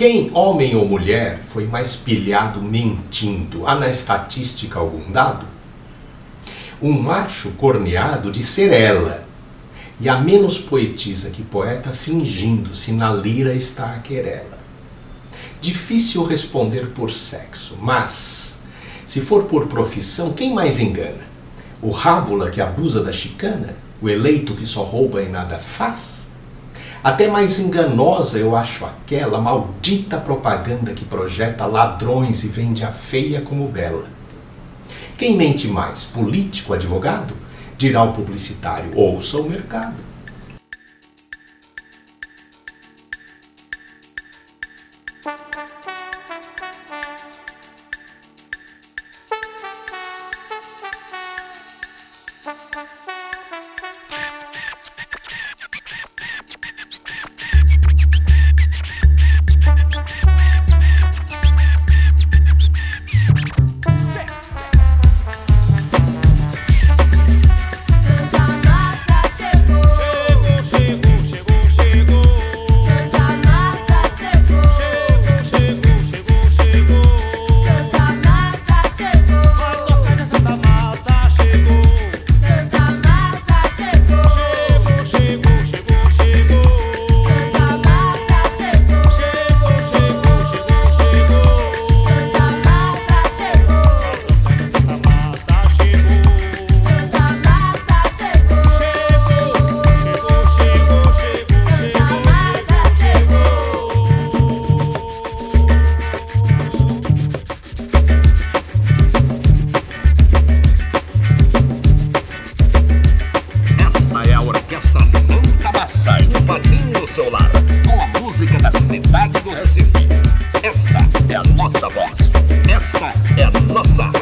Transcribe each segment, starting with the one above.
Quem, homem ou mulher, foi mais pilhado mentindo? Há na estatística algum dado? Um macho corneado de ser ela, e a menos poetisa que poeta fingindo-se na lira está a querela. Difícil responder por sexo, mas se for por profissão, quem mais engana? O rábula que abusa da chicana? O eleito que só rouba e nada faz? Até mais enganosa eu acho aquela maldita propaganda que projeta ladrões e vende a feia como bela. Quem mente mais, político, advogado? Dirá o publicitário, ouça o mercado. no seu lado, com a música da cidade do Recife. Esta é a nossa voz. Esta é a nossa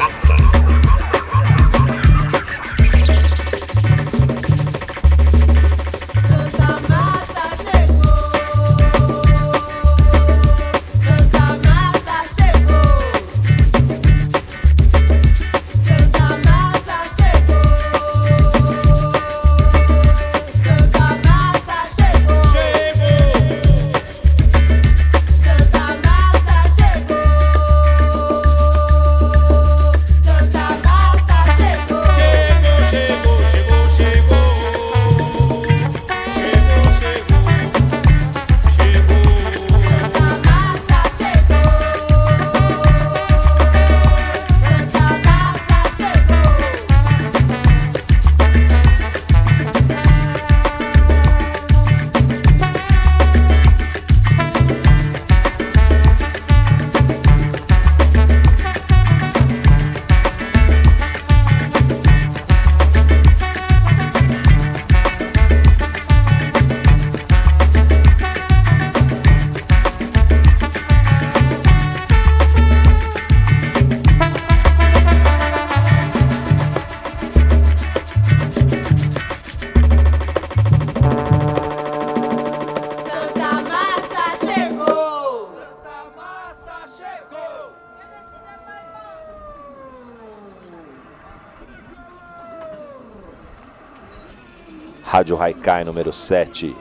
Rádio Haikai número 7,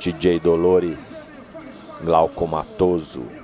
DJ Dolores, Glaucomatoso. massa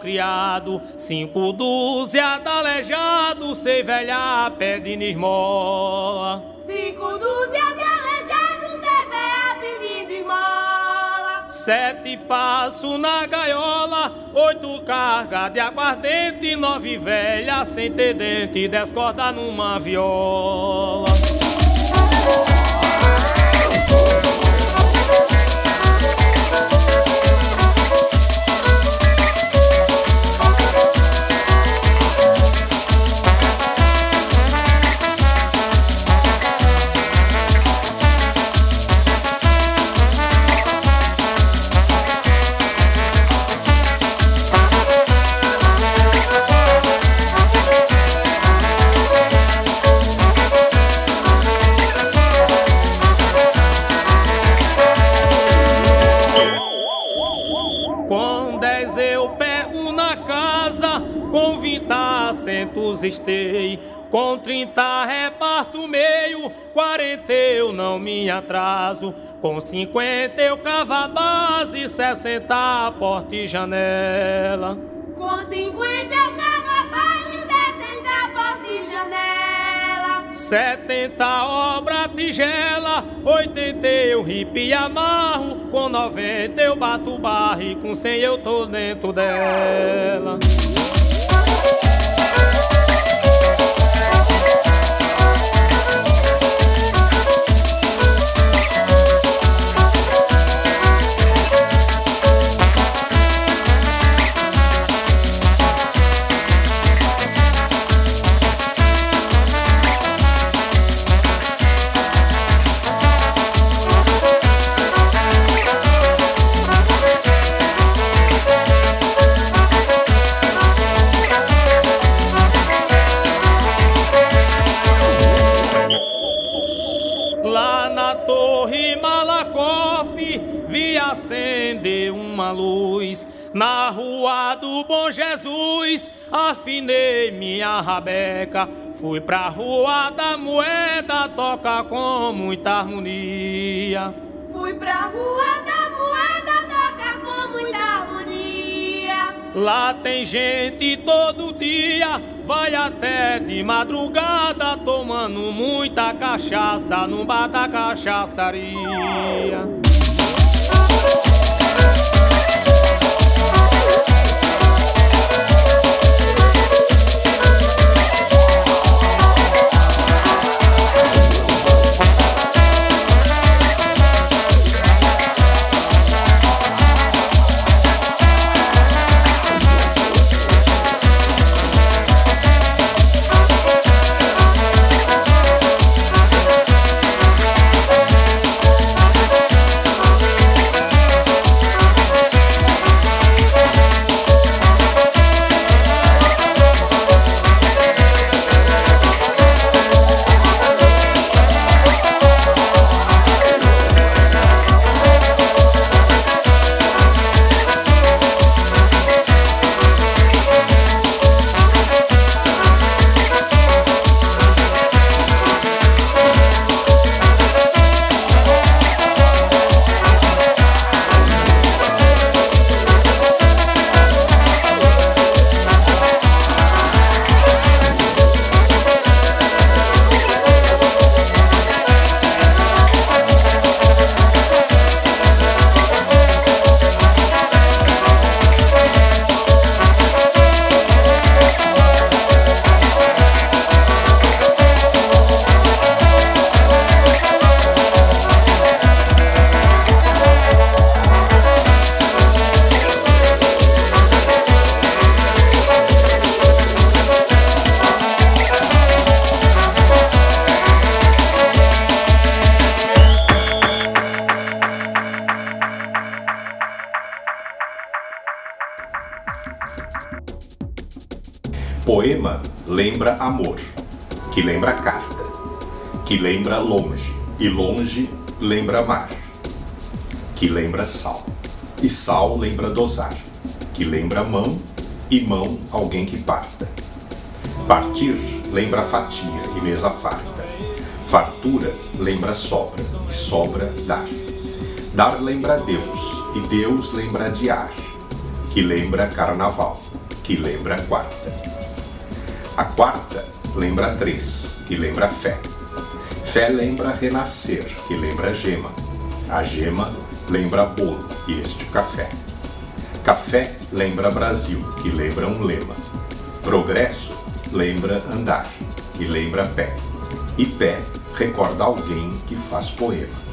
criado, cinco dúzia da aleijado, sei velha pedindo esmola. Cinco dúzia de aleijado, sei velha pedindo esmola. Sete passos na gaiola, oito cargas de aguardente, nove velhas sem ter dente, dez cordas numa viola. Atraso. Com cinquenta eu cavo a base, sessenta porta e janela. Com cinquenta eu cavo a base, sessenta porta e janela. Setenta obra tigela, oitenta eu ripe e amarro. Com noventa eu bato barro e com cem eu tô dentro dela. Na rua do Bom Jesus, afinei minha rabeca. Fui pra rua da moeda, toca com muita harmonia. Fui pra rua da moeda, toca com muita harmonia. Lá tem gente todo dia, vai até de madrugada, tomando muita cachaça no bar da cachaçaria. Lembra amor, que lembra carta, que lembra longe, e longe lembra mar, que lembra sal, e sal lembra dosar, que lembra mão, e mão alguém que parta. Partir lembra fatia e mesa farta. Fartura lembra sobra e sobra dar. Dar lembra Deus e Deus lembra de ar, que lembra carnaval, que lembra quarta. A quarta lembra três, que lembra fé. Fé lembra renascer, que lembra gema. A gema lembra bolo, e este o café. Café lembra Brasil, que lembra um lema. Progresso lembra andar, que lembra pé. E pé recorda alguém que faz poema.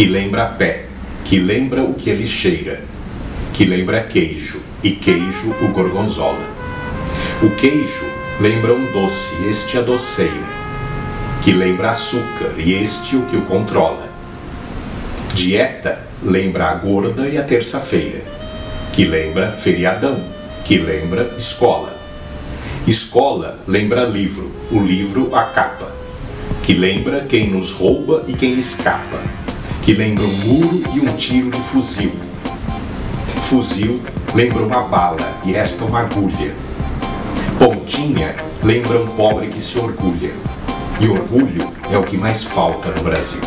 Que lembra pé, que lembra o que ele cheira. Que lembra queijo e queijo o gorgonzola. O queijo lembra um doce, este a doceira. que lembra açúcar e este o que o controla. Dieta lembra a gorda e a terça-feira, que lembra feriadão, que lembra escola. Escola lembra livro, o livro a capa, que lembra quem nos rouba e quem escapa, que lembra um muro e um tiro de fuzil. Fuzil lembra uma bala e esta uma agulha. Pontinha lembra um pobre que se orgulha. E orgulho é o que mais falta no Brasil.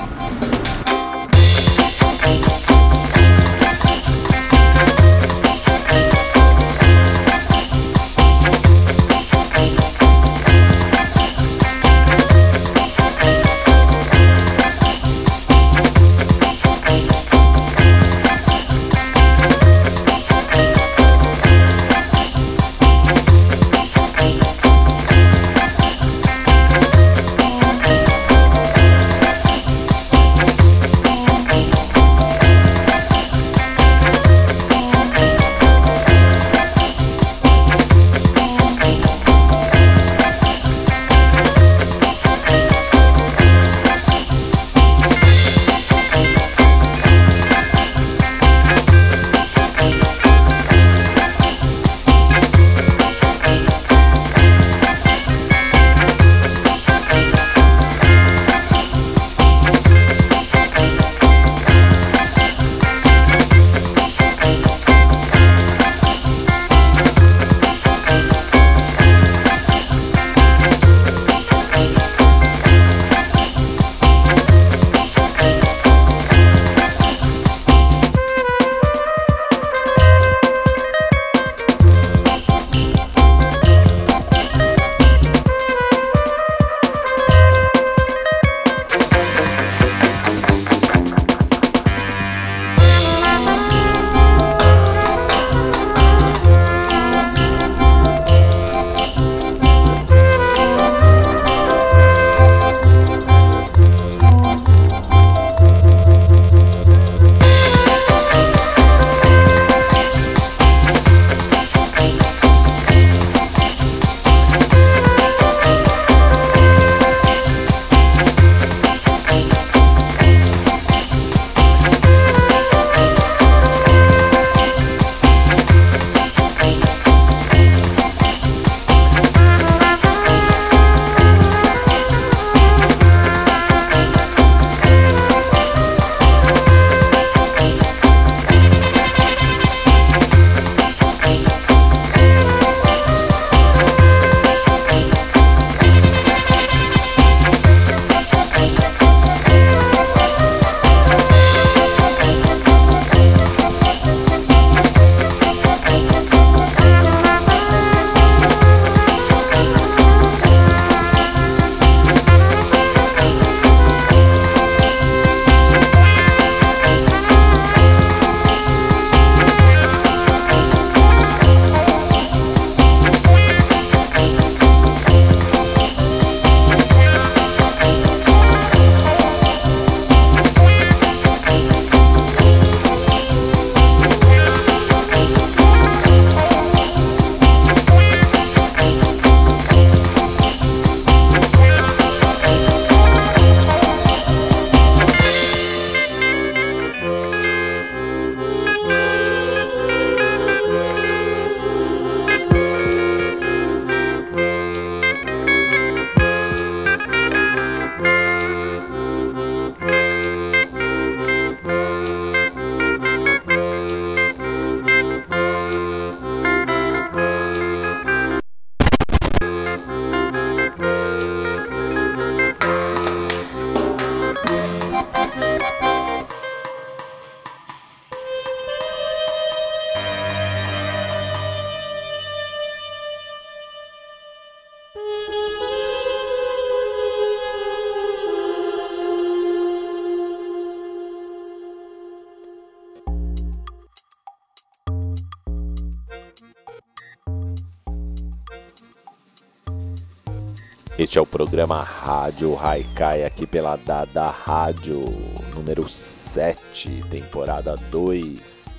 Este é o programa Rádio Haikai aqui pela Dada Rádio, número 7, temporada 2.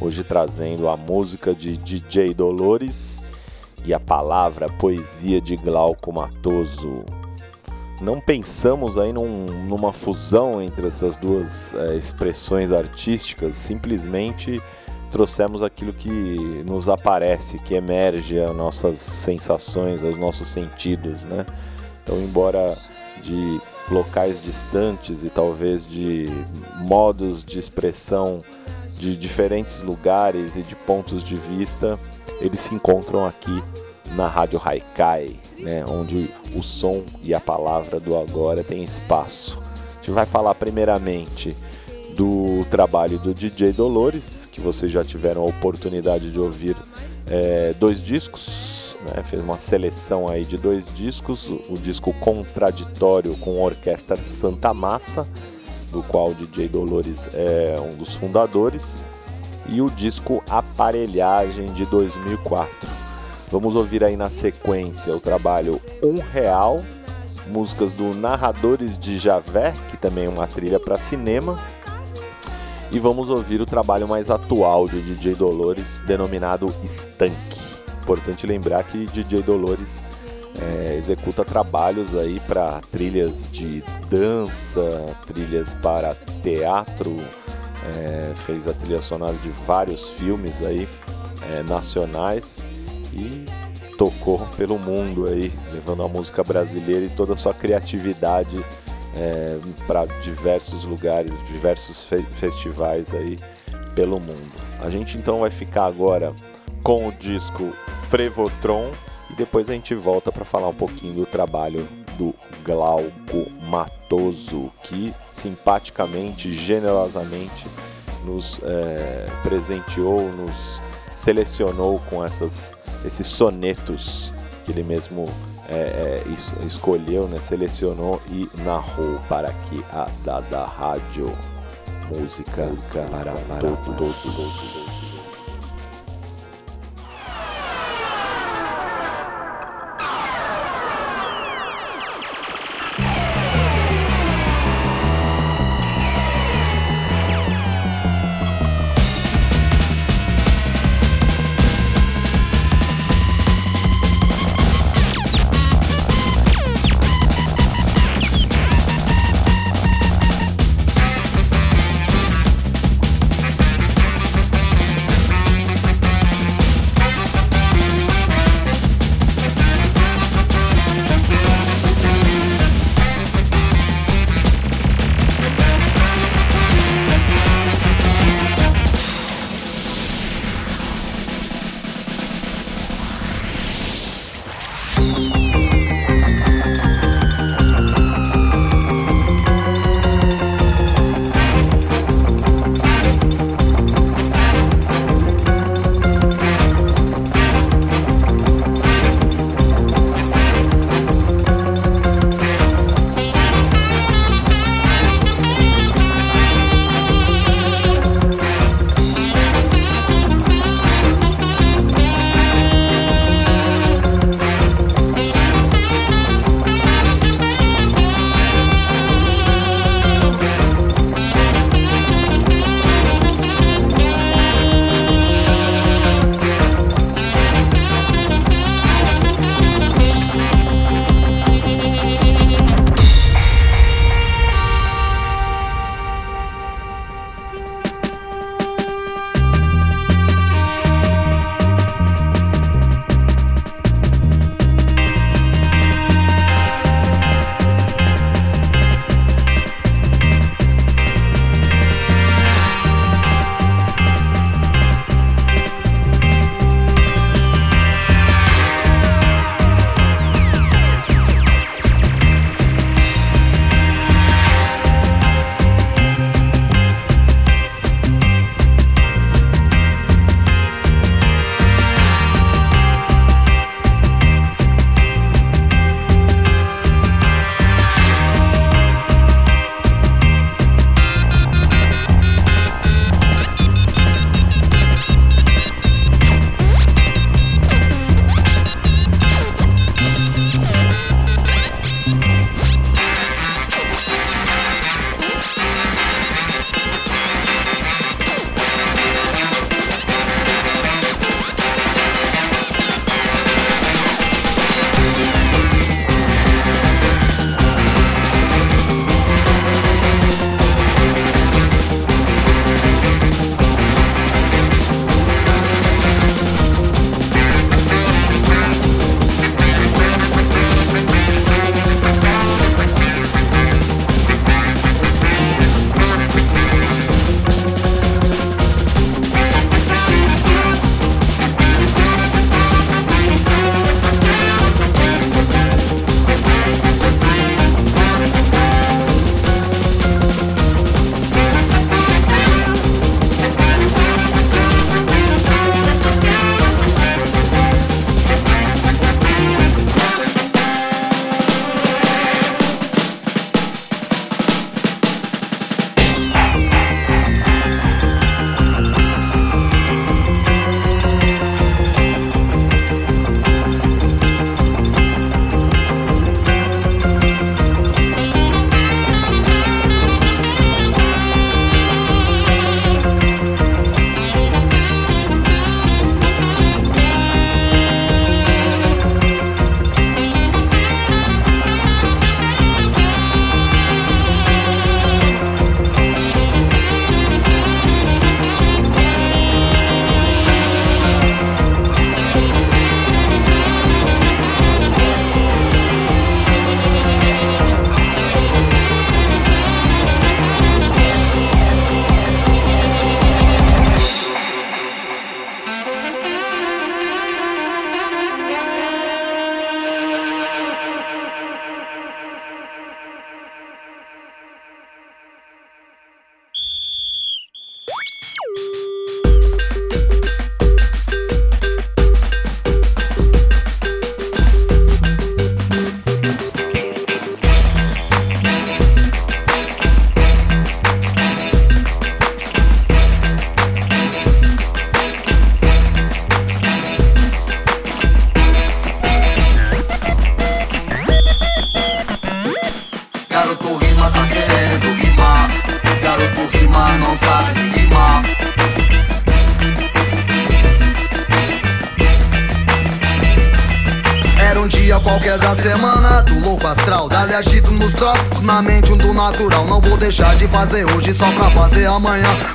Hoje trazendo a música de DJ Dolores e a palavra poesia de Glauco Matoso. não pensamos aí num- numa fusão entre essas duas eh, expressões artísticas, simplesmente trouxemos aquilo que nos aparece, que emerge as nossas sensações, aos nossos sentidos, né? Então, embora de locais distantes e talvez de modos de expressão de diferentes lugares e de pontos de vista, eles se encontram aqui na Rádio Haikai, né, onde o som e a palavra do agora tem espaço. A gente vai falar primeiramente do trabalho do DJ Dolores, que vocês já tiveram a oportunidade de ouvir é, dois discos, né, fez uma seleção aí de dois discos, o disco Contraditório com a Orquestra Santa Massa, do qual o DJ Dolores é um dos fundadores, e o disco Aparelhagem de 2004. Vamos ouvir aí na sequência o trabalho Um Real, músicas do Narradores de Javé, que também é uma trilha para cinema. E vamos ouvir o trabalho mais atual de DJ Dolores, denominado Stank. Importante lembrar que DJ Dolores é, executa trabalhos aí para trilhas de dança, trilhas para teatro, é, fez a trilha sonora de vários filmes aí é, nacionais e tocou pelo mundo aí, levando a música brasileira e toda a sua criatividade para diversos lugares, diversos fe- festivais aí pelo mundo. A gente então vai ficar agora com o disco Frevotron e depois a gente volta para falar um pouquinho do trabalho do Glauco Matoso, que simpaticamente, generosamente nos eh, presenteou, nos selecionou com essas, esses sonetos que ele mesmo eh, es- escolheu, né, selecionou e narrou para aqui a Dada Rádio. Música para, para todos. Frevotron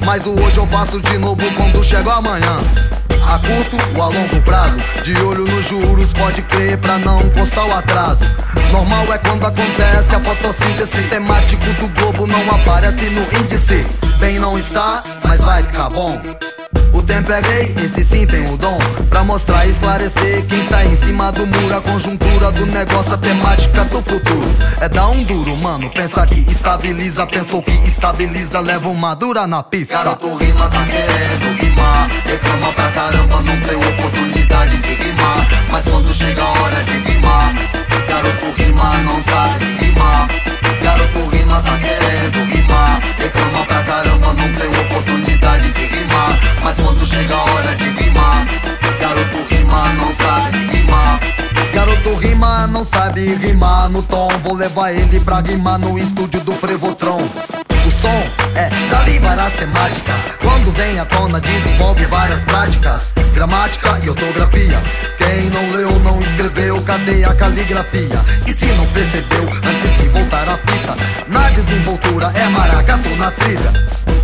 Mas o hoje eu faço de novo quando chego amanhã. A curto ou a longo prazo. De olho nos juros, pode crer pra não encostar o atraso. Normal é quando acontece a fotossíntese sistemático do globo Não aparece no índice. Bem não está, mas vai ficar bom tempo é rei, esse sim tem o dom Pra mostrar e esclarecer quem está em cima do muro A conjuntura do negócio, a temática do futuro. É dar um duro, mano, pensa que estabiliza Pensou que estabiliza, leva uma dura na pista. Garoto rima, tá querendo rimar Reclama pra caramba, não tem oportunidade de rimar. Mas quando chega a hora de rimar Garoto rima, não sabe rimar. Garoto rima, tá querendo rimar. Reclama pra caramba, não tem oportunidade de rimar. Mas quando chega a hora de rimar Garoto rima, não sabe rimar. Garoto rima, não sabe rimar no tom. Vou levar ele pra rimar no estúdio do Frevotron o som é dali várias temáticas Quando vem à tona desenvolve várias práticas Gramática e ortografia. Quem não leu não escreveu, cadê a caligrafia? E se não percebeu, antes de voltar à fita Na desenvoltura é maracatu na trilha.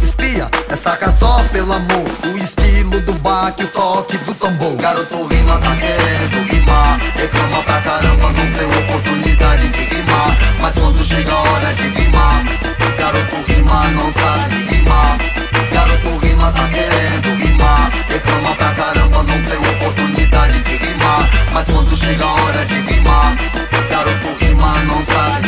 Espia, é saca só pelo amor. O estilo do baque, o toque do tambor. Garoto rima tá querendo rimar. Reclama pra caramba, não tem oportunidade de rimar. Mas quando chega a hora de rimar Garoto rima, não sabe rimar. Garoto rima, tá querendo rimar. Reclama pra caramba, não tem oportunidade de rimar. Mas quando chega a hora de rimar Garoto rima, não sabe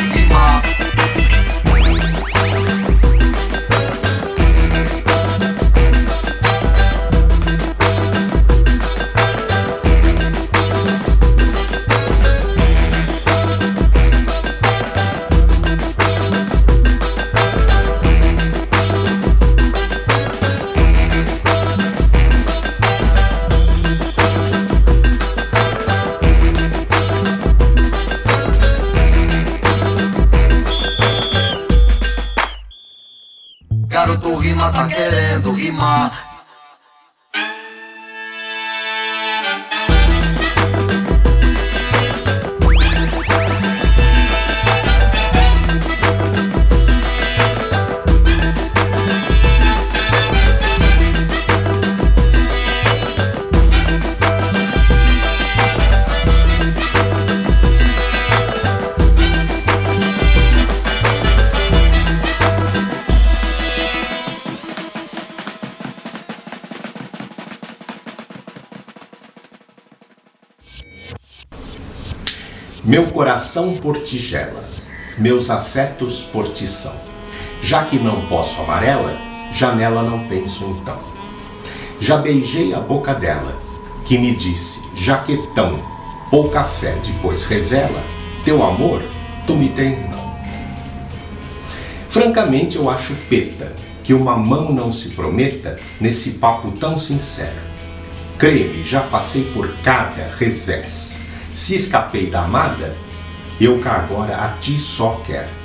Meu coração por tigela, meus afetos por tição. Já que não posso amarela, janela não penso então. Já beijei a boca dela, que me disse, jaquetão, pouca fé, depois revela, teu amor, tu me tens não. Francamente eu acho peta que uma mão não se prometa nesse papo tão sincero. Creme, já passei por cada revés. Se escapei da amada, eu cá agora a ti só quero.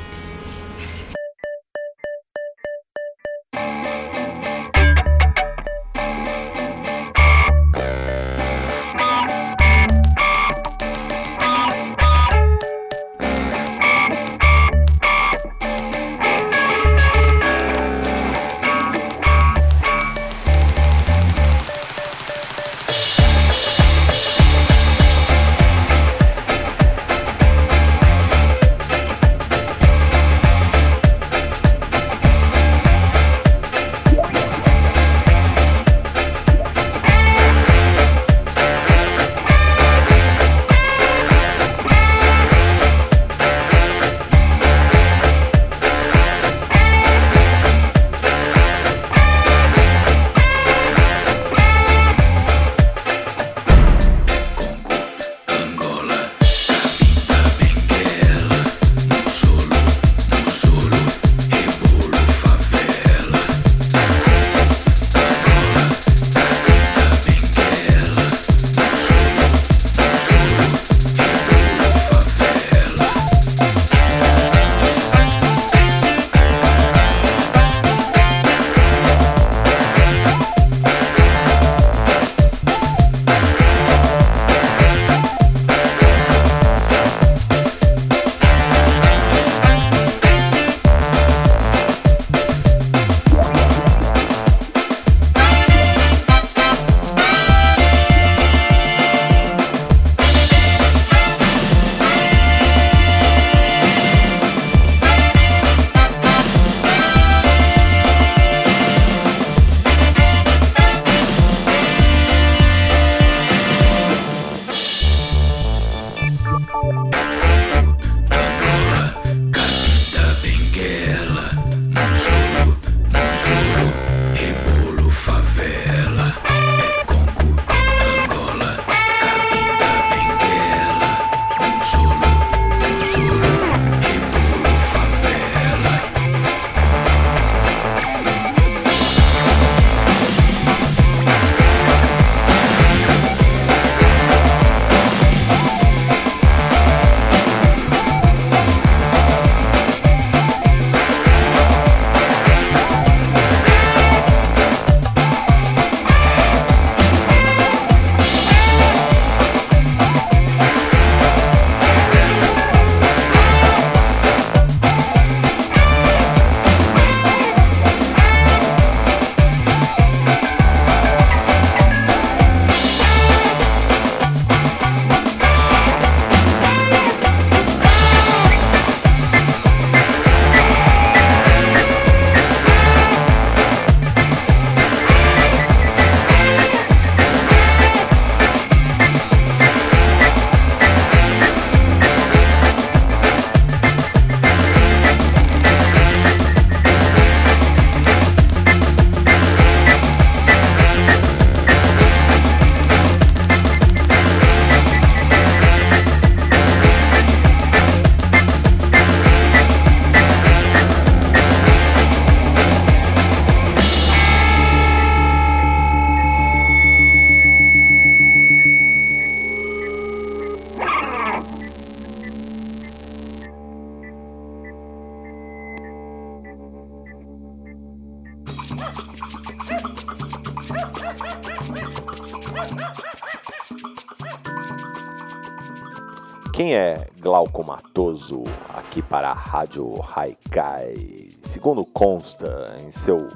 Glauco Matoso aqui para a Rádio Haikai? Segundo consta em seu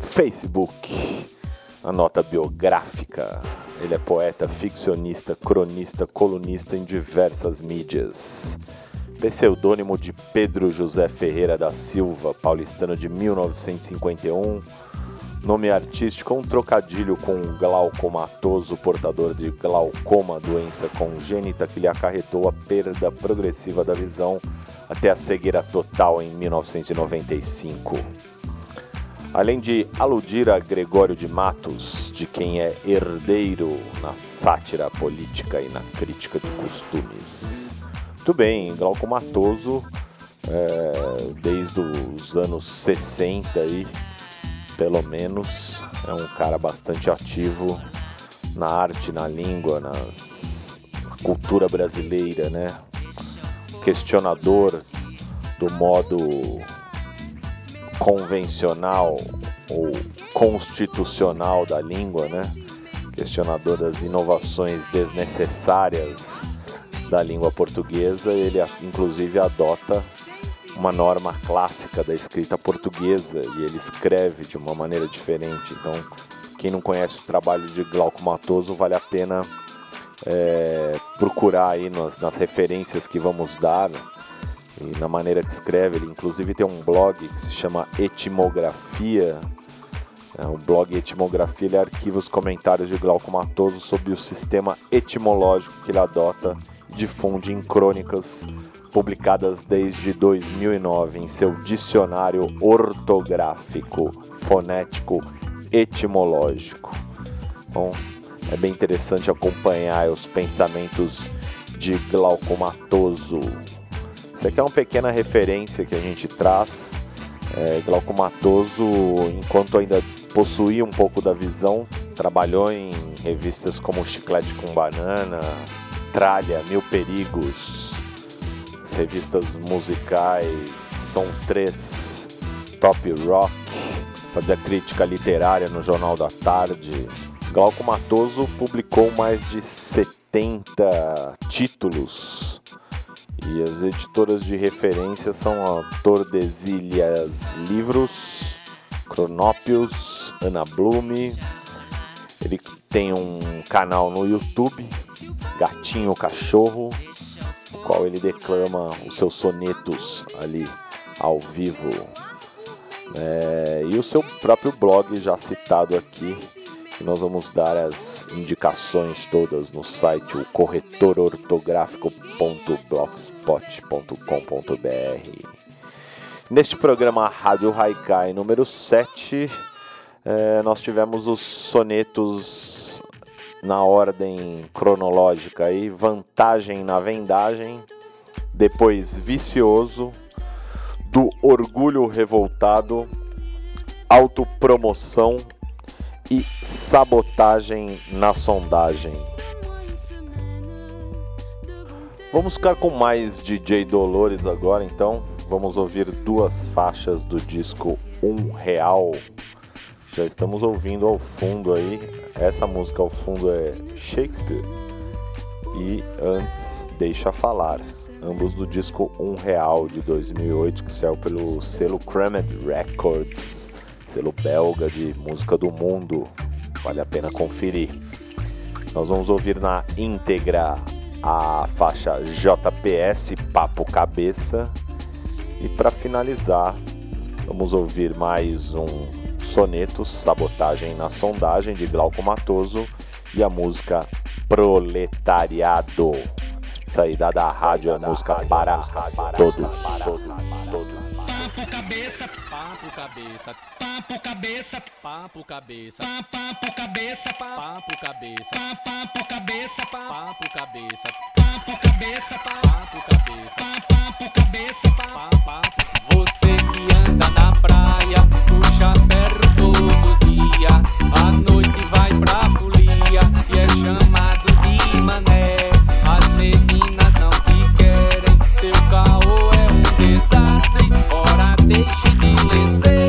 Facebook, a nota biográfica, ele é poeta, ficcionista, cronista, colunista em diversas mídias. Pseudônimo de Pedro José Ferreira da Silva, paulistano de 1951. Nome artístico, um trocadilho com glaucomatoso, portador de glaucoma, doença congênita que lhe acarretou a perda progressiva da visão até a cegueira total em 1995. Além de aludir a Gregório de Matos, de quem é herdeiro na sátira política e na crítica de costumes. Muito bem, Glauco Matoso, é, desde os anos 60 aí, pelo menos, é um cara bastante ativo na arte, na língua, na cultura brasileira, né? Questionador do modo convencional ou constitucional da língua, né? Questionador das inovações desnecessárias da língua portuguesa, ele inclusive adota uma norma clássica da escrita portuguesa e ele escreve de uma maneira diferente. Então, quem não conhece o trabalho de Glauco Matoso, vale a pena é, procurar aí nas, nas referências que vamos dar e na maneira que escreve. Ele inclusive tem um blog que se chama Etimografia. É, o blog Etimografia ele arquiva os comentários de Glauco Matoso sobre o sistema etimológico que ele adota e difunde em crônicas publicadas desde 2009 em seu dicionário ortográfico, fonético, etimológico. Bom, é bem interessante acompanhar os pensamentos de Glauco Matoso. Isso aqui é uma pequena referência que a gente traz. É, Glauco Matoso, enquanto ainda possuía um pouco da visão, trabalhou em revistas como Chiclete com Banana, Tralha, Mil Perigos, as revistas musicais são três, Top Rock, fazia crítica literária no Jornal da Tarde. Glauco Matoso publicou mais de 70 títulos e as editoras de referência são a Tordesilhas Livros, Cronópios, Ana Blume. Ele tem um canal no YouTube, Gatinho Cachorro, qual ele declama os seus sonetos ali ao vivo. É, e o seu próprio blog já citado aqui, nós vamos dar as indicações todas no site o corretorortográfico.blogspot.com.br. Neste programa Rádio Haikai número 7, é, nós tivemos os sonetos na ordem cronológica aí, vantagem na vendagem, depois vicioso, do orgulho revoltado, autopromoção e sabotagem na sondagem. Vamos ficar com mais DJ Dolores agora, então. Vamos ouvir duas faixas do disco Um Real. Já estamos ouvindo ao fundo aí. Essa música ao fundo é Shakespeare. E antes, Deixa Falar. Ambos do disco Um Real de 2008, que saiu pelo selo Cramed Records, selo belga de música do mundo. Vale a pena conferir. Nós vamos ouvir na íntegra a faixa JPS Papo Cabeça. E para finalizar, vamos ouvir mais um soneto Sabotagem na Sondagem de Glauco Matoso e a música Proletariado. Saída da rádio, a música para todos. Papo cabeça, papo cabeça, papo cabeça, papo cabeça, papo cabeça, papo cabeça, papo cabeça, papo cabeça, papo cabeça, papo cabeça, papo cabeça, papo Você que anda na praia, puxa todo à noite vai pra folia e é chamado de mané. As meninas não te querem, seu caô é um desastre. Ora, deixe de leseira,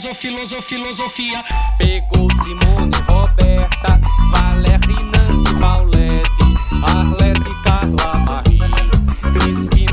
filosofia, filosofia. Pegou Simone, Roberta, Valéria, Nancy, Paulette, Arlete, Carla, Marie, Cristina.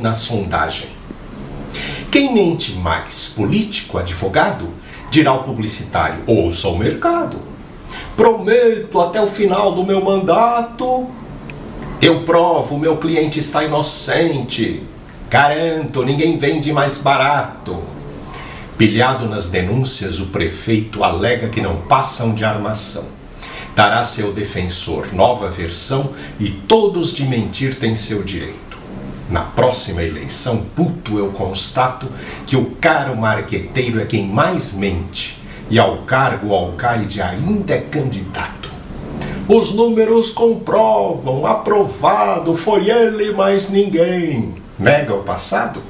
na sondagem. Quem mente mais, político, advogado, dirá o publicitário, ouça o mercado. Prometo até o final do meu mandato, eu provo, meu cliente está inocente. Garanto, ninguém vende mais barato. Pilhado nas denúncias, o prefeito alega que não passam de armação. Dará seu defensor nova versão e todos de mentir têm seu direito. Na próxima eleição, puto, eu constato que o caro marqueteiro é quem mais mente e ao cargo o alcaide ainda é candidato. Os números comprovam, aprovado, foi ele mais ninguém. Nega o passado?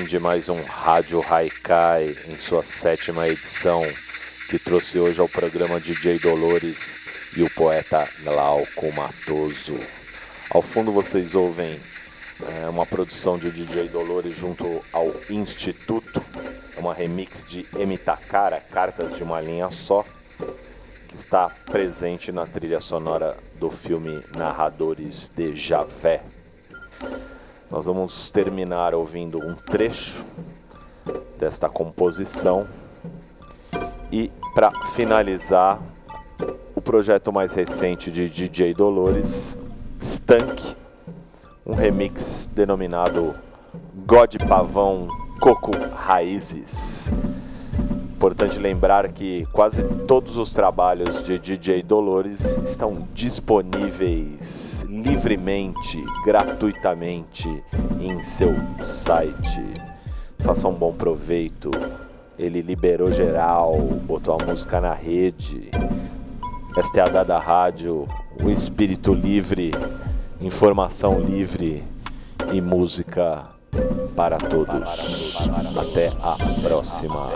Fim de mais um Rádio Haikai em sua sétima edição, que trouxe hoje ao programa DJ Dolores e o poeta Glauco Matoso. Ao fundo vocês ouvem é, uma produção de DJ Dolores junto ao Instituto, é uma remix de Emitakara, Cartas de uma Linha Só, que está presente na trilha sonora do filme Narradores de Javé. Nós vamos terminar ouvindo um trecho desta composição e para finalizar o projeto mais recente de DJ Dolores, Stank, um remix denominado God Pavão Coco Raízes. Importante lembrar que quase todos os trabalhos de DJ Dolores estão disponíveis livremente, gratuitamente em seu site. Faça um bom proveito. Ele liberou geral, botou a música na rede. Esta é a Dada Rádio, o espírito livre, informação livre e música para todos. Até a próxima.